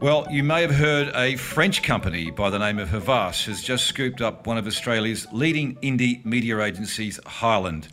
Well, you may have heard a French company by the name of Havas has just scooped up one of Australia's leading indie media agencies, Hyland.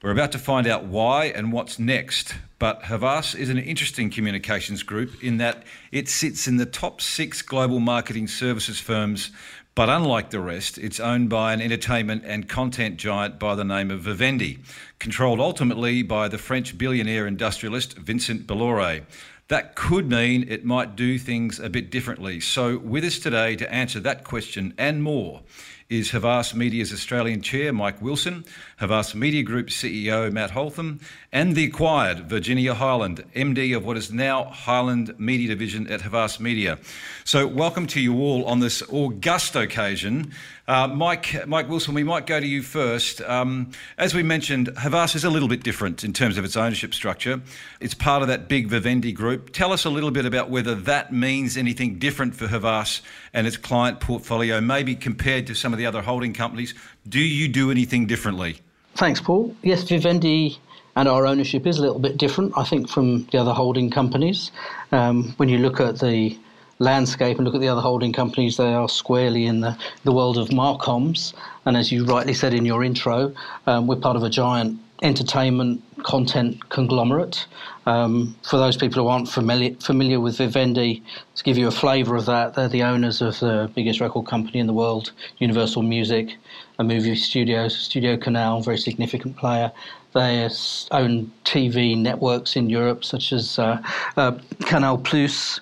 We're about to find out why and what's next. But Havas is an interesting communications group in that it sits in the top six global marketing services firms. But unlike the rest, it's owned by an entertainment and content giant by the name of Vivendi, controlled ultimately by the French billionaire industrialist Vincent Bolloré. That could mean it might do things a bit differently. So, with us today to answer that question and more is Havas Media's Australian Chair, Mike Wilson, Havas Media Group CEO, Matt Holtham, and the acquired Virginia Hyland, MD of what is now Hyland Media Division at Havas Media. So, welcome to you all on this august occasion. Uh, Mike, Mike Wilson, we might go to you first. Um, as we mentioned, Havas is a little bit different in terms of its ownership structure. It's part of that big Vivendi group. Tell us a little bit about whether that means anything different for Havas and its client portfolio, maybe compared to some of the other holding companies. Do you do anything differently? Thanks, Paul. Yes, Vivendi and our ownership is a little bit different, I think, from the other holding companies. Um, when you look at the landscape and look at the other holding companies, they are squarely in the, the world of marcoms. And as you rightly said in your intro, um, we're part of a giant entertainment content conglomerate. Um, for those people who aren't familiar, familiar with Vivendi, to give you a flavour of that, they're the owners of the biggest record company in the world, Universal Music, a movie studio, Studio Canal, very significant player. They own TV networks in Europe, such as uh, uh, Canal Plus,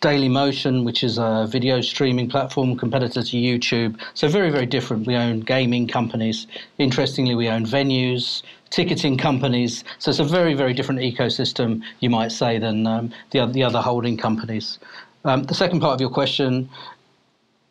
Daily Motion, which is a video streaming platform, competitor to YouTube. So very, very different. We own gaming companies. Interestingly, we own venues, ticketing companies. So it's a very, very different ecosystem, you might say, than um, the, the other holding companies. Um, the second part of your question,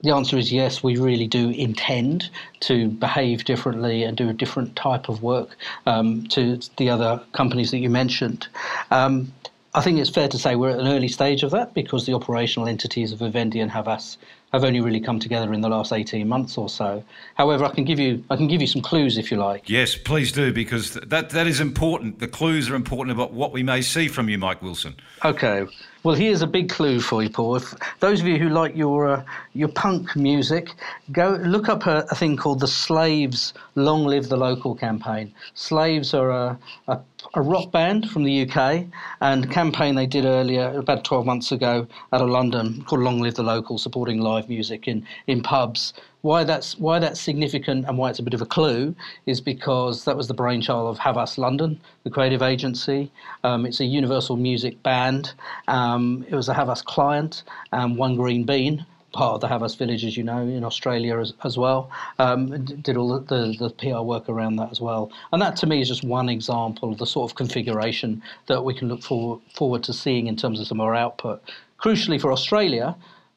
the answer is yes, we really do intend to behave differently and do a different type of work um, to the other companies that you mentioned. Um, I think it's fair to say we're at an early stage of that because the operational entities of Vivendi and Havas have only really come together in the last 18 months or so. However, I can give you I can give you some clues if you like. Yes, please do because that that is important. The clues are important about what we may see from you, Mike Wilson. Okay. Well, here's a big clue for you, Paul. If those of you who like your uh, your punk music, go look up a, a, thing called the Slaves Long Live the Local campaign. Slaves are a, a, a rock band from the UK, and a campaign they did earlier, about 12 months ago, out of London, called Long Live the Local, supporting live music in, in pubs why that's why that's significant and why it's a bit of a clue is because that was the brainchild of Havas London, the creative agency. Um, it's a universal music band. Um, it was a Havas client, um, One Green Bean, part of the Havas Village, as you know, in Australia as, as well. Um, did all the, the, the, PR work around that as well. And that to me is just one example of the sort of configuration that we can look for, forward to seeing in terms of some more output. Crucially for Australia,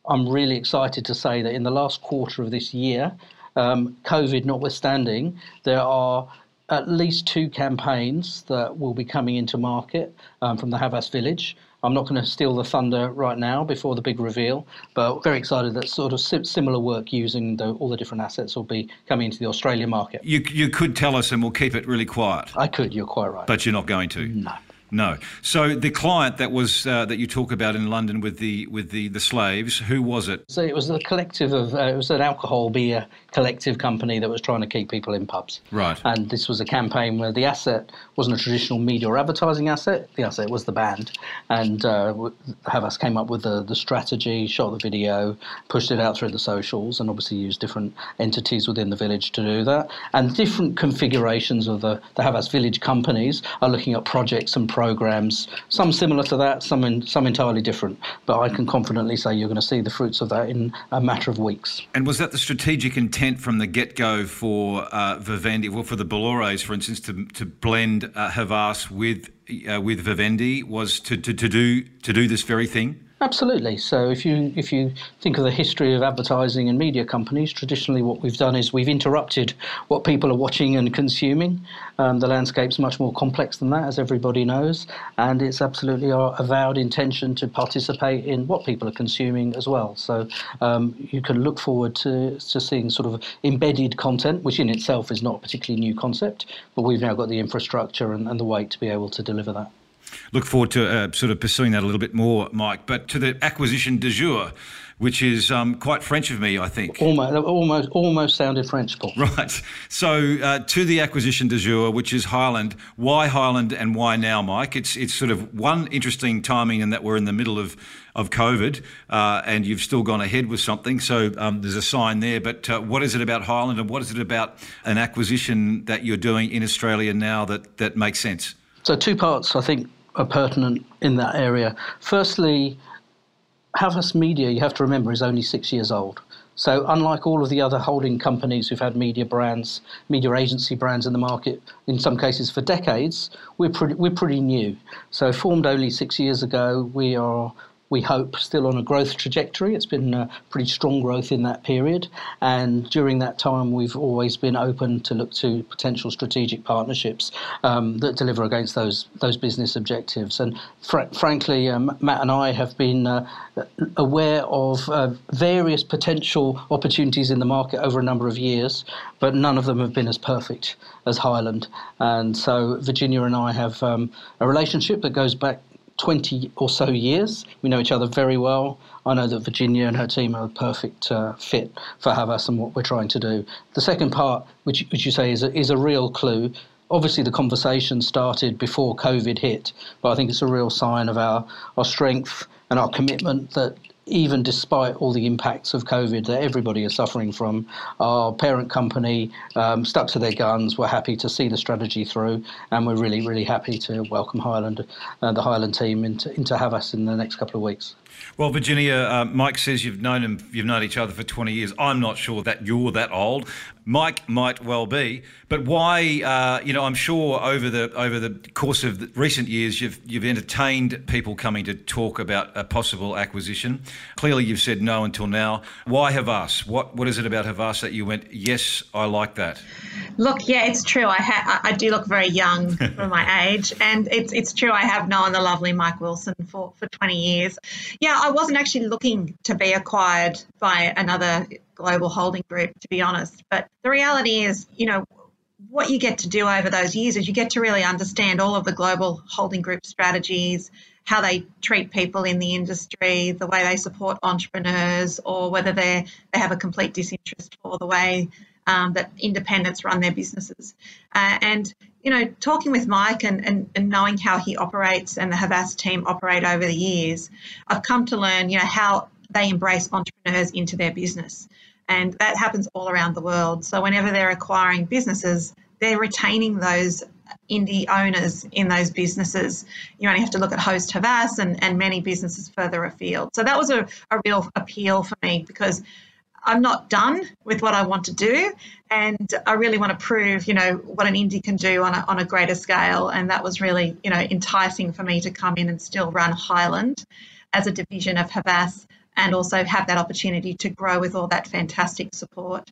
I'm really excited to say that in the last quarter of this year, um, COVID notwithstanding, there are at least two campaigns that will be coming into market um, from the Havas Village. I'm not going to steal the thunder right now before the big reveal, but very excited that sort of similar work using the, all the different assets will be coming into the Australian market. You, you could tell us and we'll keep it really quiet. I could, you're quite right. But you're not going to? No. No. So the client that was uh, that you talk about in London with the with the, the slaves, who was it? So it was a collective of uh, it was an alcohol beer collective company that was trying to keep people in pubs. Right. And this was a campaign where the asset wasn't a traditional media or advertising asset. The asset was the band. And uh, Havas came up with the, the strategy, shot the video, pushed it out through the socials, and obviously used different entities within the village to do that. And different configurations of the, the Havas village companies are looking at projects and programs, some similar to that, some, in, some entirely different. But I can confidently say you're going to see the fruits of that in a matter of weeks. And was that the strategic intent? from the get go for uh, Vivendi, well, for the Bollorés, for instance, to, to blend uh, Havas with uh, with Vivendi was to, to, to do to do this very thing. Absolutely. So if you if you think of the history of advertising and media companies, traditionally what we've done is we've interrupted what people are watching and consuming. Um, the landscape's much more complex than that, as everybody knows, and it's absolutely our avowed intention to participate in what people are consuming as well. So um, you can look forward to, to seeing sort of embedded content, which in itself is not a particularly new concept, but we've now got the infrastructure and, and the weight to be able to deliver that look forward to uh, sort of pursuing that a little bit more, Mike. But to the acquisition de jour, which is um, quite French of me, I think. Almost, almost, almost sounded French, Paul. Right. So uh, to the acquisition de jour, which is Hyland. Why Hyland and why now, Mike? It's it's sort of one interesting timing in that we're in the middle of of COVID, uh, and you've still gone ahead with something. So um, there's a sign there. But uh, what is it about Hyland, and what is it about an acquisition that you're doing in Australia now that that makes sense? So two parts, I think are pertinent in that area. Firstly, Havas Media, you have to remember, is only six years old. So, unlike all of the other holding companies who've had media brands, media agency brands in the market, in some cases for decades, we're pretty, we're pretty new. So, formed only six years ago, we are we hope, still on a growth trajectory. It's been pretty strong growth in that period. And during that time, we've always been open to look to potential strategic partnerships um, that deliver against those, those business objectives. And fr- frankly, um, Matt and I have been uh, aware of uh, various potential opportunities in the market over a number of years, but none of them have been as perfect as Hyland. And so Virginia and I have um, a relationship that goes back 20 or so years. We know each other very well. I know that Virginia and her team are a perfect uh, fit for Havas and what we're trying to do. The second part, which, which you say is a, is a real clue, obviously the conversation started before COVID hit, but I think it's a real sign of our, our strength and our commitment that even despite all the impacts of COVID that everybody is suffering from, our parent company um, stuck to their guns. We're happy to see the strategy through, and we're really, really happy to welcome Hyland, uh, the Hyland team, into, into Havas in the next couple of weeks. Well, Virginia, uh, Mike says you've known him, you've known each other for 20 years. I'm not sure that you're that old. Mike might well be, but why? Uh, you know, I'm sure over the over the course of the recent years, you've you've entertained people coming to talk about a possible acquisition. Clearly, you've said no until now. Why Havas? What what is it about Havas that you went? Yes, I like that. Look, yeah, it's true. I ha- I do look very young for my age, and it's it's true. I have known the lovely Mike Wilson for for 20 years. Yeah, I wasn't actually looking to be acquired by another global holding group, to be honest. But the reality is, you know, what you get to do over those years is you get to really understand all of the global holding group strategies, how they treat people in the industry, the way they support entrepreneurs, or whether they they have a complete disinterest for the way um, that independents run their businesses. Uh, and you know, talking with Mike and, and, and knowing how he operates and the Havas team operate over the years, I've come to learn, you know, how they embrace entrepreneurs into their business. And that happens all around the world. So whenever they're acquiring businesses, they're retaining those indie owners in those businesses. You only have to look at Host Havas and, and many businesses further afield. So that was a, a real appeal for me because I'm not done with what I want to do, and I really want to prove, you know, what an indie can do on a, on a greater scale. And that was really, you know, enticing for me to come in and still run Hyland as a division of Havas and also have that opportunity to grow with all that fantastic support.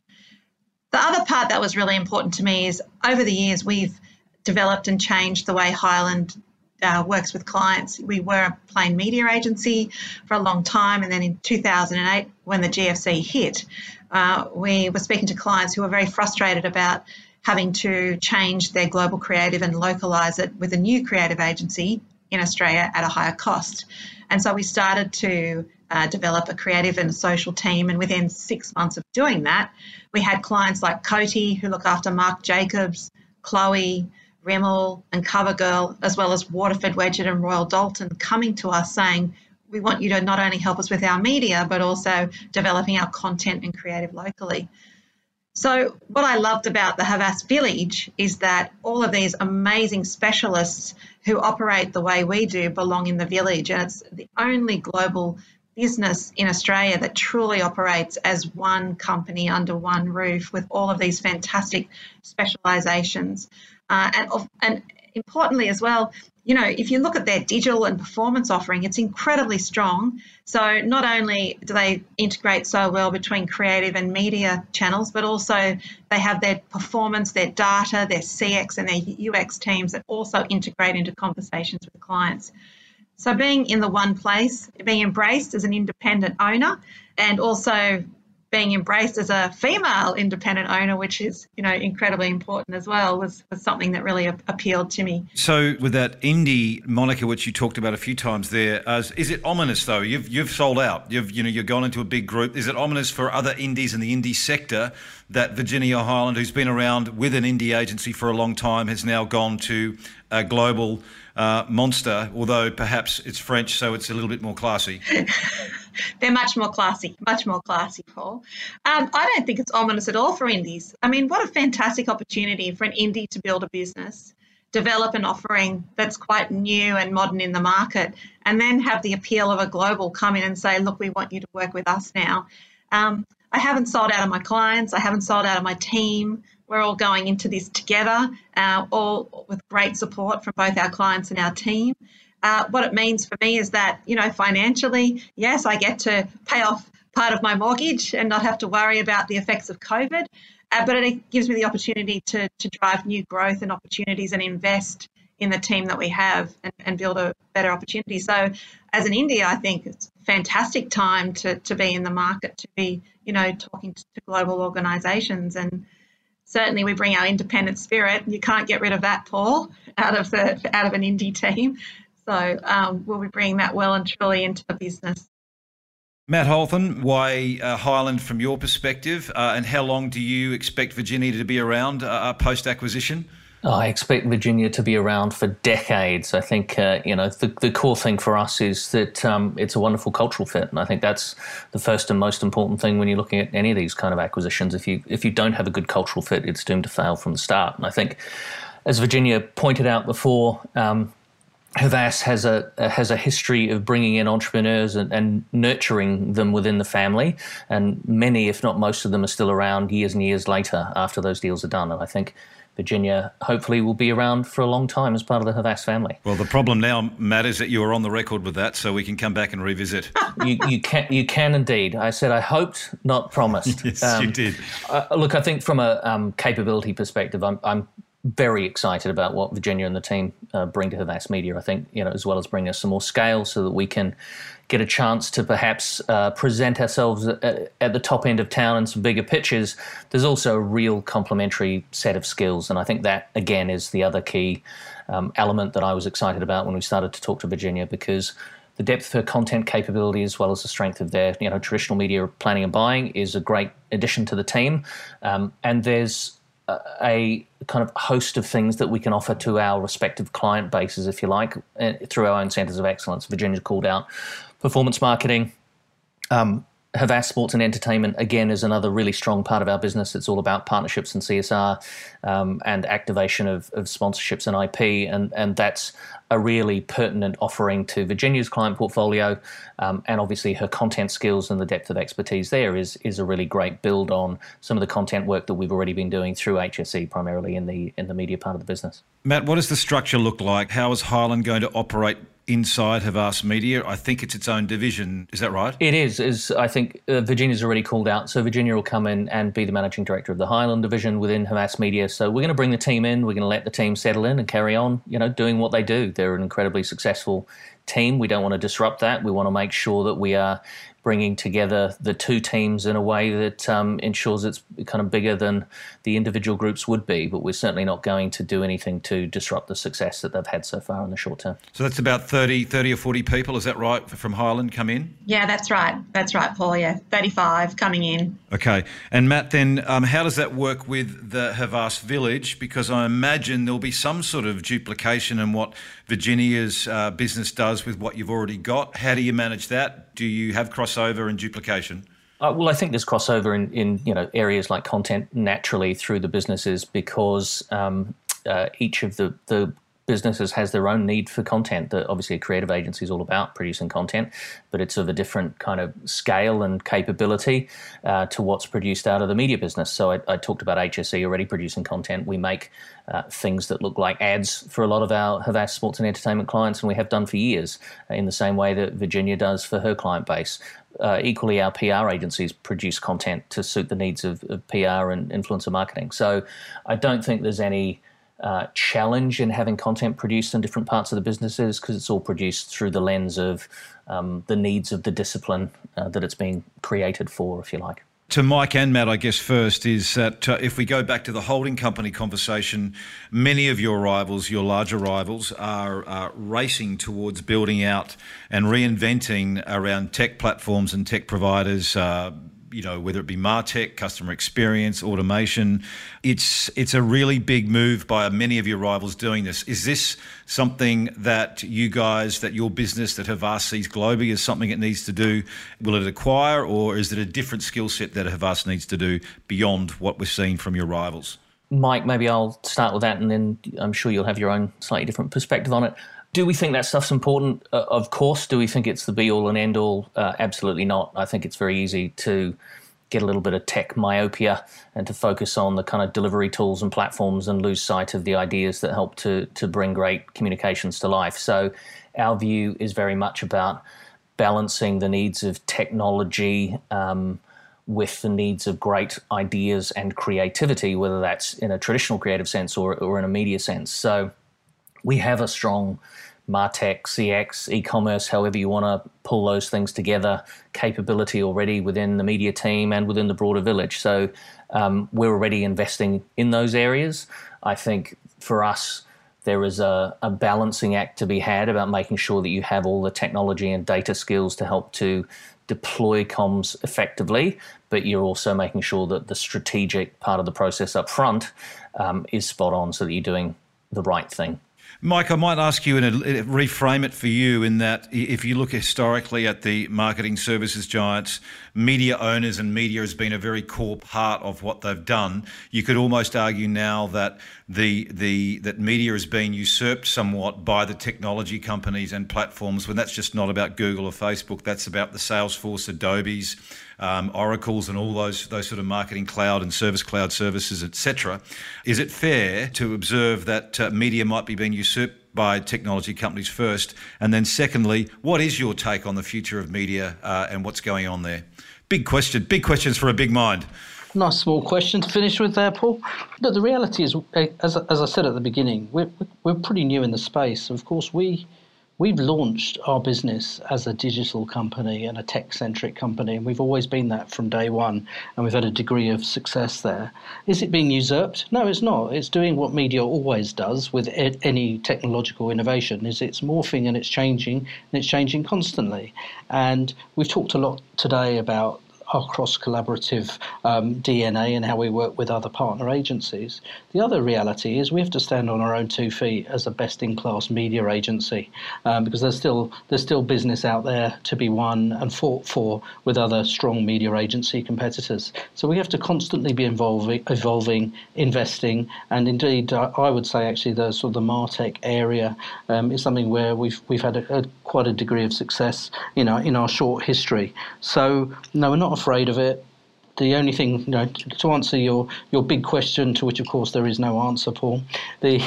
The other part that was really important to me is over the years we've developed and changed the way Hyland uh, works with clients. We were a plain media agency for a long time, and then in 2008, when the GFC hit, uh, we were speaking to clients who were very frustrated about having to change their global creative and localize it with a new creative agency in Australia at a higher cost. And so we started to uh, develop a creative and social team. And within six months of doing that, we had clients like Coty, who look after Marc Jacobs, Chloe, Rimmel, and CoverGirl, as well as Waterford Wedgwood and Royal Doulton coming to us saying, we want you to not only help us with our media, but also developing our content and creative locally. So, what I loved about the Havas Village is that all of these amazing specialists who operate the way we do belong in the village, and it's the only global business in Australia that truly operates as one company under one roof with all of these fantastic specializations. Uh, and, and importantly as well, you know, if you look at their digital and performance offering, it's incredibly strong. So not only do they integrate so well between creative and media channels, but also they have their performance, their data, their CX and their UX teams that also integrate into conversations with clients. So being in the one place, being embraced as an independent owner, and also being embraced as a female independent owner, which is you know incredibly important as well, was, was something that really a- appealed to me. So with that indie moniker, which you talked about a few times there, as is it ominous though? You've you've sold out. You've you know you've gone into a big group. Is it ominous for other indies in the indie sector that Virginia Hyland, who's been around with an indie agency for a long time, has now gone to a global uh, monster? Although perhaps it's French, so it's a little bit more classy. they're much more classy, much more classy, Paul. Um, I don't think it's ominous at all for indies. I mean, what a fantastic opportunity for an indie to build a business, develop an offering that's quite new and modern in the market, and then have the appeal of a global come in and say, look, we want you to work with us now. Um, I haven't sold out of my clients, I haven't sold out of my team. We're all going into this together, uh, all with great support from both our clients and our team. Uh, what it means for me is that, you know, financially, yes, I get to pay off part of my mortgage and not have to worry about the effects of COVID. Uh, but it gives me the opportunity to, to drive new growth and opportunities and invest in the team that we have and, and build a better opportunity. So, as an indie, I think it's a fantastic time to, to be in the market, to be, you know, talking to, to global organisations. And certainly we bring our independent spirit. You can't get rid of that, Paul, out of the out of an indie team. So um, we'll be bringing that well and truly into the business. Matt Holtham, why uh, Hyland from your perspective, uh, and how long do you expect Virginia to be around uh, uh post acquisition? I expect Virginia to be around for decades. I think uh, you know the, the core thing for us is that um, it's a wonderful cultural fit, and I think that's the first and most important thing when you're looking at any of these kind of acquisitions. If you if you don't have a good cultural fit, it's doomed to fail from the start. And I think, as Virginia pointed out before. Um, Havas has a has a history of bringing in entrepreneurs and, and, nurturing them within the family, and many, if not most of them, are still around years and years later after those deals are done. And I think Virginia hopefully will be around for a long time as part of the Havas family. Well, the problem now, Matt, is that you are on the record with that, so we can come back and revisit. you, you, can you can indeed. I said I hoped, not promised. yes, um, you did. Uh, look, I think from a um, capability perspective, I'm, I'm very excited about what Virginia and the team uh, bring to Havas Media. I think, you know, as well as bring us some more scale so that we can get a chance to perhaps uh, present ourselves at, at, the top end of town and some bigger pitches, there's also a real complementary set of skills. And I think that, again, is the other key um, element that I was excited about when we started to talk to Virginia because the depth of her content capability as well as the strength of their you know traditional media planning and buying is a great addition to the team um, and there's a kind of host of things that we can offer to our respective client bases, if you like, eh, through our own centers of excellence. Virginia called out performance marketing. Um, Havas Sports and Entertainment, again, is another really strong part of our business. It's all about partnerships and CSR um, and activation of, of, sponsorships and IP. And, and that's a really pertinent offering to Virginia's client portfolio. Um, and obviously, her content skills and the depth of expertise there is, is a really great build on some of the content work that we've already been doing through HSE, primarily in the, in the media part of the business. Matt, what does the structure look like? How is Hyland going to operate inside Havas Media. I think it's its own division. Is that right? It is. Is I think uh, Virginia's already called out. So Virginia will come in and be the managing director of the Hyland division within Havas Media. So we're going to bring the team in. We're going to let the team settle in and carry on. You know, doing what they do. They're an incredibly successful team. We don't want to disrupt that. We want to make sure that we are bringing together the two teams in a way that um, ensures it's kind of bigger than the individual groups would be. But we're certainly not going to do anything to disrupt the success that they've had so far in the short term. So that's about 30, 30 or 40 people, is that right, from Hyland come in? Yeah, that's right. That's right, Paul. Yeah, 35 coming in. Okay. And Matt, then um, how does that work with the Havas Village? Because I imagine there'll be some sort of duplication in what Virginia's uh, business does with what you've already got. How do you manage that? Do you have crossover and duplication? Uh, well, I think there's crossover in, in you know areas like content naturally through the businesses because um, uh, each of the, the businesses has their own need for content that obviously a creative agency is all about producing content, but it's of a different kind of scale and capability uh, to what's produced out of the media business. So I, I talked about HSE already producing content. We make uh, things that look like ads for a lot of our Havas sports and entertainment clients, and we have done for years uh, in the same way that Virginia does for her client base. Uh, equally, our PR agencies produce content to suit the needs of, of PR and influencer marketing. So I don't think there's any uh, challenge in having content produced in different parts of the businesses because it's all produced through the lens of um, the needs of the discipline uh, that it's being created for, if you like. To Mike and Matt, I guess first is that uh, if we go back to the holding company conversation, many of your rivals, your larger rivals, are, racing towards building out and reinventing around tech platforms and tech providers uh, you know, whether it be Martech, customer experience, automation. It's it's a really big move by many of your rivals doing this. Is this something that you guys, that your business, that Havas sees globally is something it needs to do? Will it acquire, or is it a different skill set that Havas needs to do beyond what we're seeing from your rivals? Mike, maybe I'll start with that, and then I'm sure you'll have your own slightly different perspective on it. Do we think that stuff's important? Uh, of course. Do we think it's the be all and end all? Uh, absolutely not. I think it's very easy to get a little bit of tech myopia and to focus on the kind of delivery tools and platforms and lose sight of the ideas that help to to bring great communications to life. So our view is very much about balancing the needs of technology um, with the needs of great ideas and creativity, whether that's in a traditional creative sense or, or in a media sense. So we have a strong Martech, CX, e commerce, however you want to pull those things together, capability already within the media team and within the broader village. So um, we're already investing in those areas. I think for us, there is a, a, balancing act to be had about making sure that you have all the technology and data skills to help to deploy comms effectively, but you're also making sure that the strategic part of the process up front um, is spot on so that you're doing the right thing. Mike, I might ask you and reframe it for you in that if you look historically at the marketing services giants, media owners and media has been a very core part of what they've done. You could almost argue now that the the that media has been usurped somewhat by the technology companies and platforms when that's just not about Google or Facebook. That's about the Salesforce, Adobe's, um, Oracles, and all those those sort of marketing cloud and service cloud services, etc. Is it fair to observe that uh, media might be being usurped? by technology companies first? And then, secondly, what is your take on the future of media uh, and what's going on there? Big question, big questions for a big mind. Nice small question to finish with there, Paul. But the reality is, as, as I said at the beginning, we're, we're pretty new in the space. Of course, we We've launched our business as a digital company and a tech centric company, and we've always been that from day one, and we've had a degree of success there. Is it being usurped? No, it's not. It's doing what media always does with any technological innovation is it's morphing and it's changing and it's changing constantly. And we've talked a lot today about our cross collaborative um, DNA and how we work with other partner agencies. The other reality is we have to stand on our own two feet as a best in class media agency um, because there's still there's still business out there to be won and fought for with other strong media agency competitors. So we have to constantly be involving, evolving, investing, and indeed I would say actually the sort of the Martech area um, is something where we've we've had a, a, quite a degree of success in our in our short history. So no, we're not afraid of it. The only thing, you know, to answer your, your big question, to which of course there is no answer, Paul, the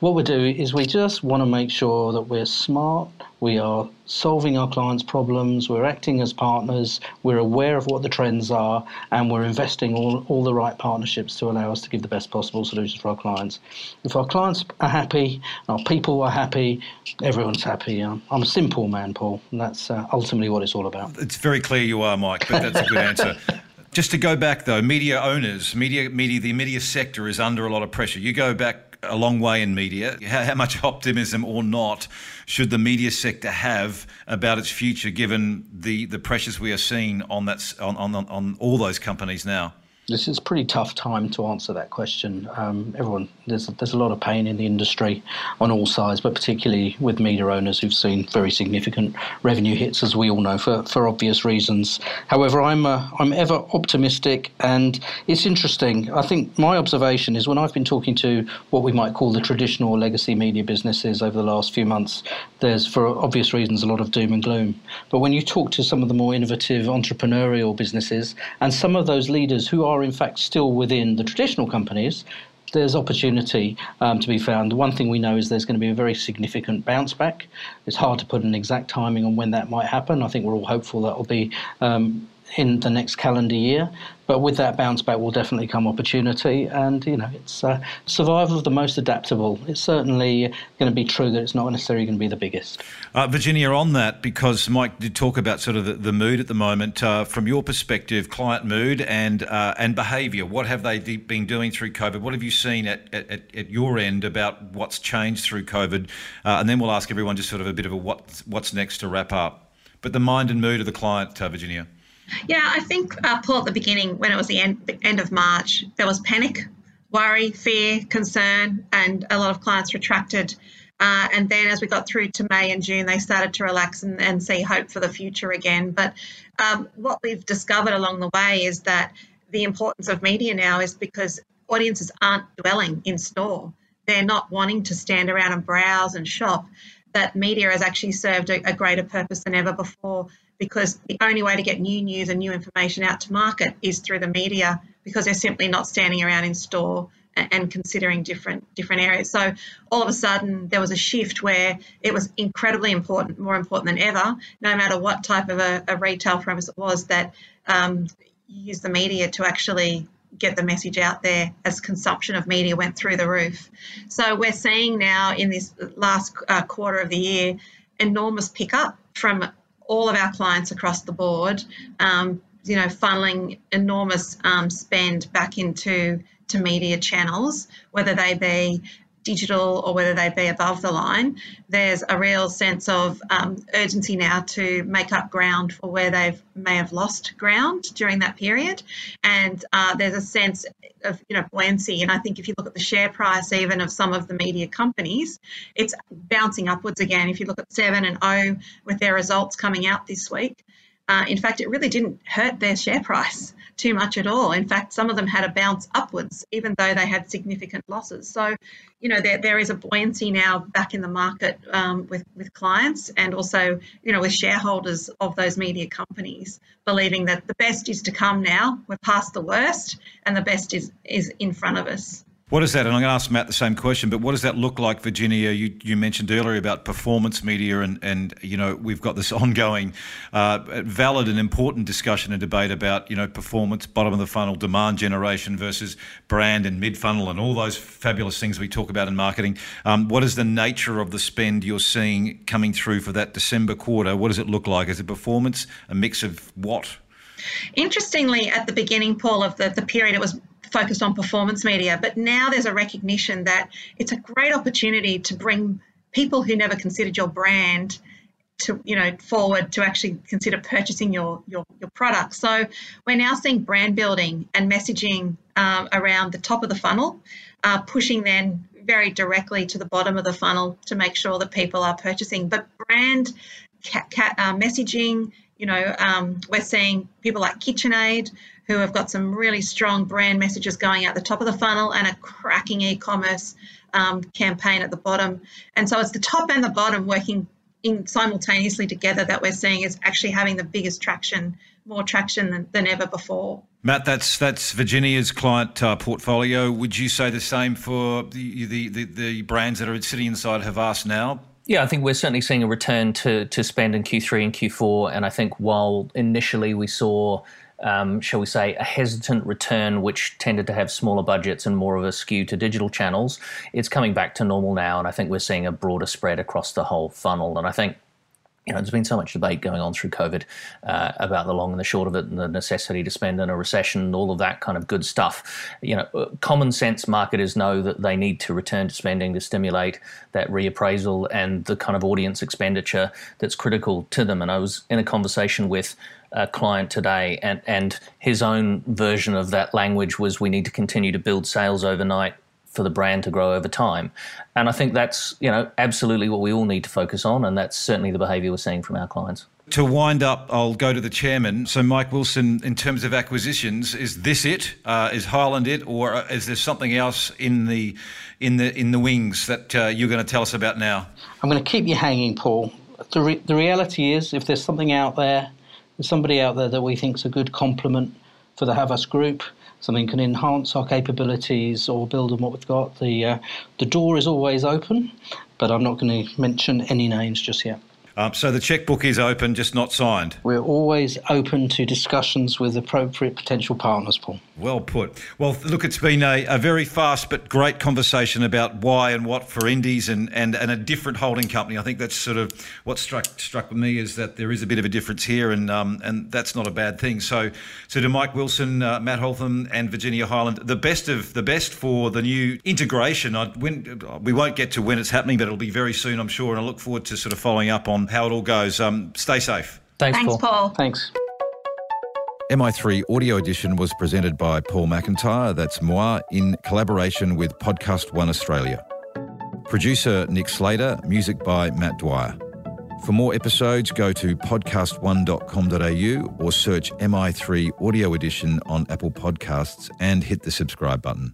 what we do is we just want to make sure that we're smart, we are solving our clients' problems, we're acting as partners, we're aware of what the trends are, and we're investing all, all the right partnerships to allow us to give the best possible solutions for our clients. If our clients are happy, our people are happy, everyone's happy. I'm a simple man, Paul, and that's uh, ultimately what it's all about. It's very clear you are, Mike, but that's a good answer. Just to go back though, media owners, media, media, the media sector is under a lot of pressure. You go back a long way in media. How, how, much optimism or not should the media sector have about its future, given the, the pressures we are seeing on that on, on, on all those companies now? This is a pretty tough time to answer that question. Um, everyone, there's there's a lot of pain in the industry on all sides, but particularly with media owners who've seen very significant revenue hits, as we all know, for, for obvious reasons. However, I'm uh, I'm ever optimistic, and it's interesting. I think my observation is when I've been talking to what we might call the traditional legacy media businesses over the last few months, there's for obvious reasons a lot of doom and gloom. But when you talk to some of the more innovative entrepreneurial businesses and some of those leaders who are are in fact still within the traditional companies, there's opportunity um, to be found. The one thing we know is there's going to be a very significant bounce back. It's hard to put an exact timing on when that might happen. I think we're all hopeful that will be um, in the next calendar year. But with that bounce back will definitely come opportunity, and you know it's uh, survival of the most adaptable. It's certainly going to be true that it's not necessarily going to be the biggest. Uh, Virginia, on that, because Mike did talk about sort of the, the mood at the moment. Uh, from your perspective, client mood and uh, and behaviour, what have they been doing through COVID? What have you seen at, at, at your end about what's changed through COVID? Uh, and then we'll ask everyone just sort of a bit of a what what's next to wrap up. But the mind and mood of the client, uh, Virginia. Yeah, I think, uh, Paul, at the beginning, when it was the end, the end of March, there was panic, worry, fear, concern, and a lot of clients retracted. Uh, and then as we got through to May and June, they started to relax and, and see hope for the future again. But um, what we've discovered along the way is that the importance of media now is because audiences aren't dwelling in store. They're not wanting to stand around and browse and shop. That media has actually served a, a greater purpose than ever before because the only way to get new news and new information out to market is through the media because they're simply not standing around in store and considering different different areas. So all of a sudden there was a shift where it was incredibly important, more important than ever, no matter what type of a, a retail premise it was, that um, use the media to actually get the message out there as consumption of media went through the roof. So we're seeing now in this last uh, quarter of the year enormous pickup from all of our clients across the board, um, you know, funneling enormous um, spend back into to media channels, whether they be digital or whether they be above the line, there's a real sense of um, urgency now to make up ground for where they may have lost ground during that period. And uh, there's a sense of you know buoyancy. And I think if you look at the share price even of some of the media companies, it's bouncing upwards again. If you look at Seven and O with their results coming out this week, uh, in fact, it really didn't hurt their share price too much at all. In fact, some of them had a bounce upwards, even though they had significant losses. So, you know, there, there is a buoyancy now back in the market um, with, with clients and also, you know, with shareholders of those media companies, believing that the best is to come now. We're past the worst and the best is, is in front of us. What is that? And I'm going to ask Matt the same question, but what does that look like, Virginia? You, you mentioned earlier about performance media, and, and you know we've got this ongoing, uh, valid and important discussion and debate about you know performance, bottom of the funnel, demand generation versus brand and mid funnel, and all those fabulous things we talk about in marketing. Um, what is the nature of the spend you're seeing coming through for that December quarter? What does it look like? Is it performance, a mix of what? Interestingly, at the beginning, Paul, of the, the period, it was focused on performance media. But now there's a recognition that it's a great opportunity to bring people who never considered your brand to you know forward to actually consider purchasing your your, your product so we're now seeing brand building and messaging um, around the top of the funnel uh, pushing then very directly to the bottom of the funnel to make sure that people are purchasing but brand ca- ca- uh, messaging you know um, we're seeing people like KitchenAid who have got some really strong brand messages going out the top of the funnel and a cracking e-commerce um, campaign at the bottom. And so it's the top and the bottom working in simultaneously together that we're seeing is actually having the biggest traction, more traction than, than ever before. Matt, that's that's Virginia's client uh, portfolio. Would you say the same for the, the, the, the brands that are sitting inside Havas now? Yeah, I think we're certainly seeing a return to, to spend in Q3 and Q4. And I think while initially we saw um, shall we say, a hesitant return, which tended to have smaller budgets and more of a skew to digital channels, it's coming back to normal now. And I think we're seeing a broader spread across the whole funnel. And I think you know, there's been so much debate going on through COVID uh, about the long and the short of it, and the necessity to spend in a recession, and all of that kind of good stuff. You know, uh, common sense marketers know that they need to return to spending to stimulate that reappraisal and the kind of audience expenditure that's critical to them. And I was in a conversation with a client today, and and his own version of that language was, "We need to continue to build sales overnight." For the brand to grow over time. And I think that's, you know, absolutely what we all need to focus on. And that's certainly the behaviour we're seeing from our clients. To wind up, I'll go to the chairman. So, Mike Wilson, in terms of acquisitions, is this it? Uh, is Hyland it, or is there something else in the in the in the wings that uh, you're going to tell us about now? I'm going to keep you hanging, Paul. The re- the reality is, if there's something out there, there's somebody out there that we think is a good complement for the Havas Group something can enhance our capabilities or build on what we've got, the uh, the door is always open. But I'm not going to mention any names just yet. Um, so the checkbook is open, just not signed. We're always open to discussions with appropriate potential partners, Paul. Well put. Well, look, it's been a, a very fast but great conversation about why and what for Indies and, and, and a different holding company. I think that's sort of what struck struck me is that there is a bit of a difference here, and um, and that's not a bad thing. So, so to Mike Wilson, uh, Matt Holtham, and Virginia Hyland, the best of the best for the new integration. I, when, we won't get to when it's happening, but it'll be very soon, I'm sure, and I look forward to sort of following up on how it all goes. Um, stay safe. Thanks, Thanks Paul. Paul. Thanks. MI3 Audio Edition was presented by Paul McIntyre, that's moi, in collaboration with Podcast One Australia. Producer Nick Slater, music by Matt Dwyer. For more episodes, go to podcast1.com.au or search MI3 Audio Edition on Apple Podcasts and hit the subscribe button.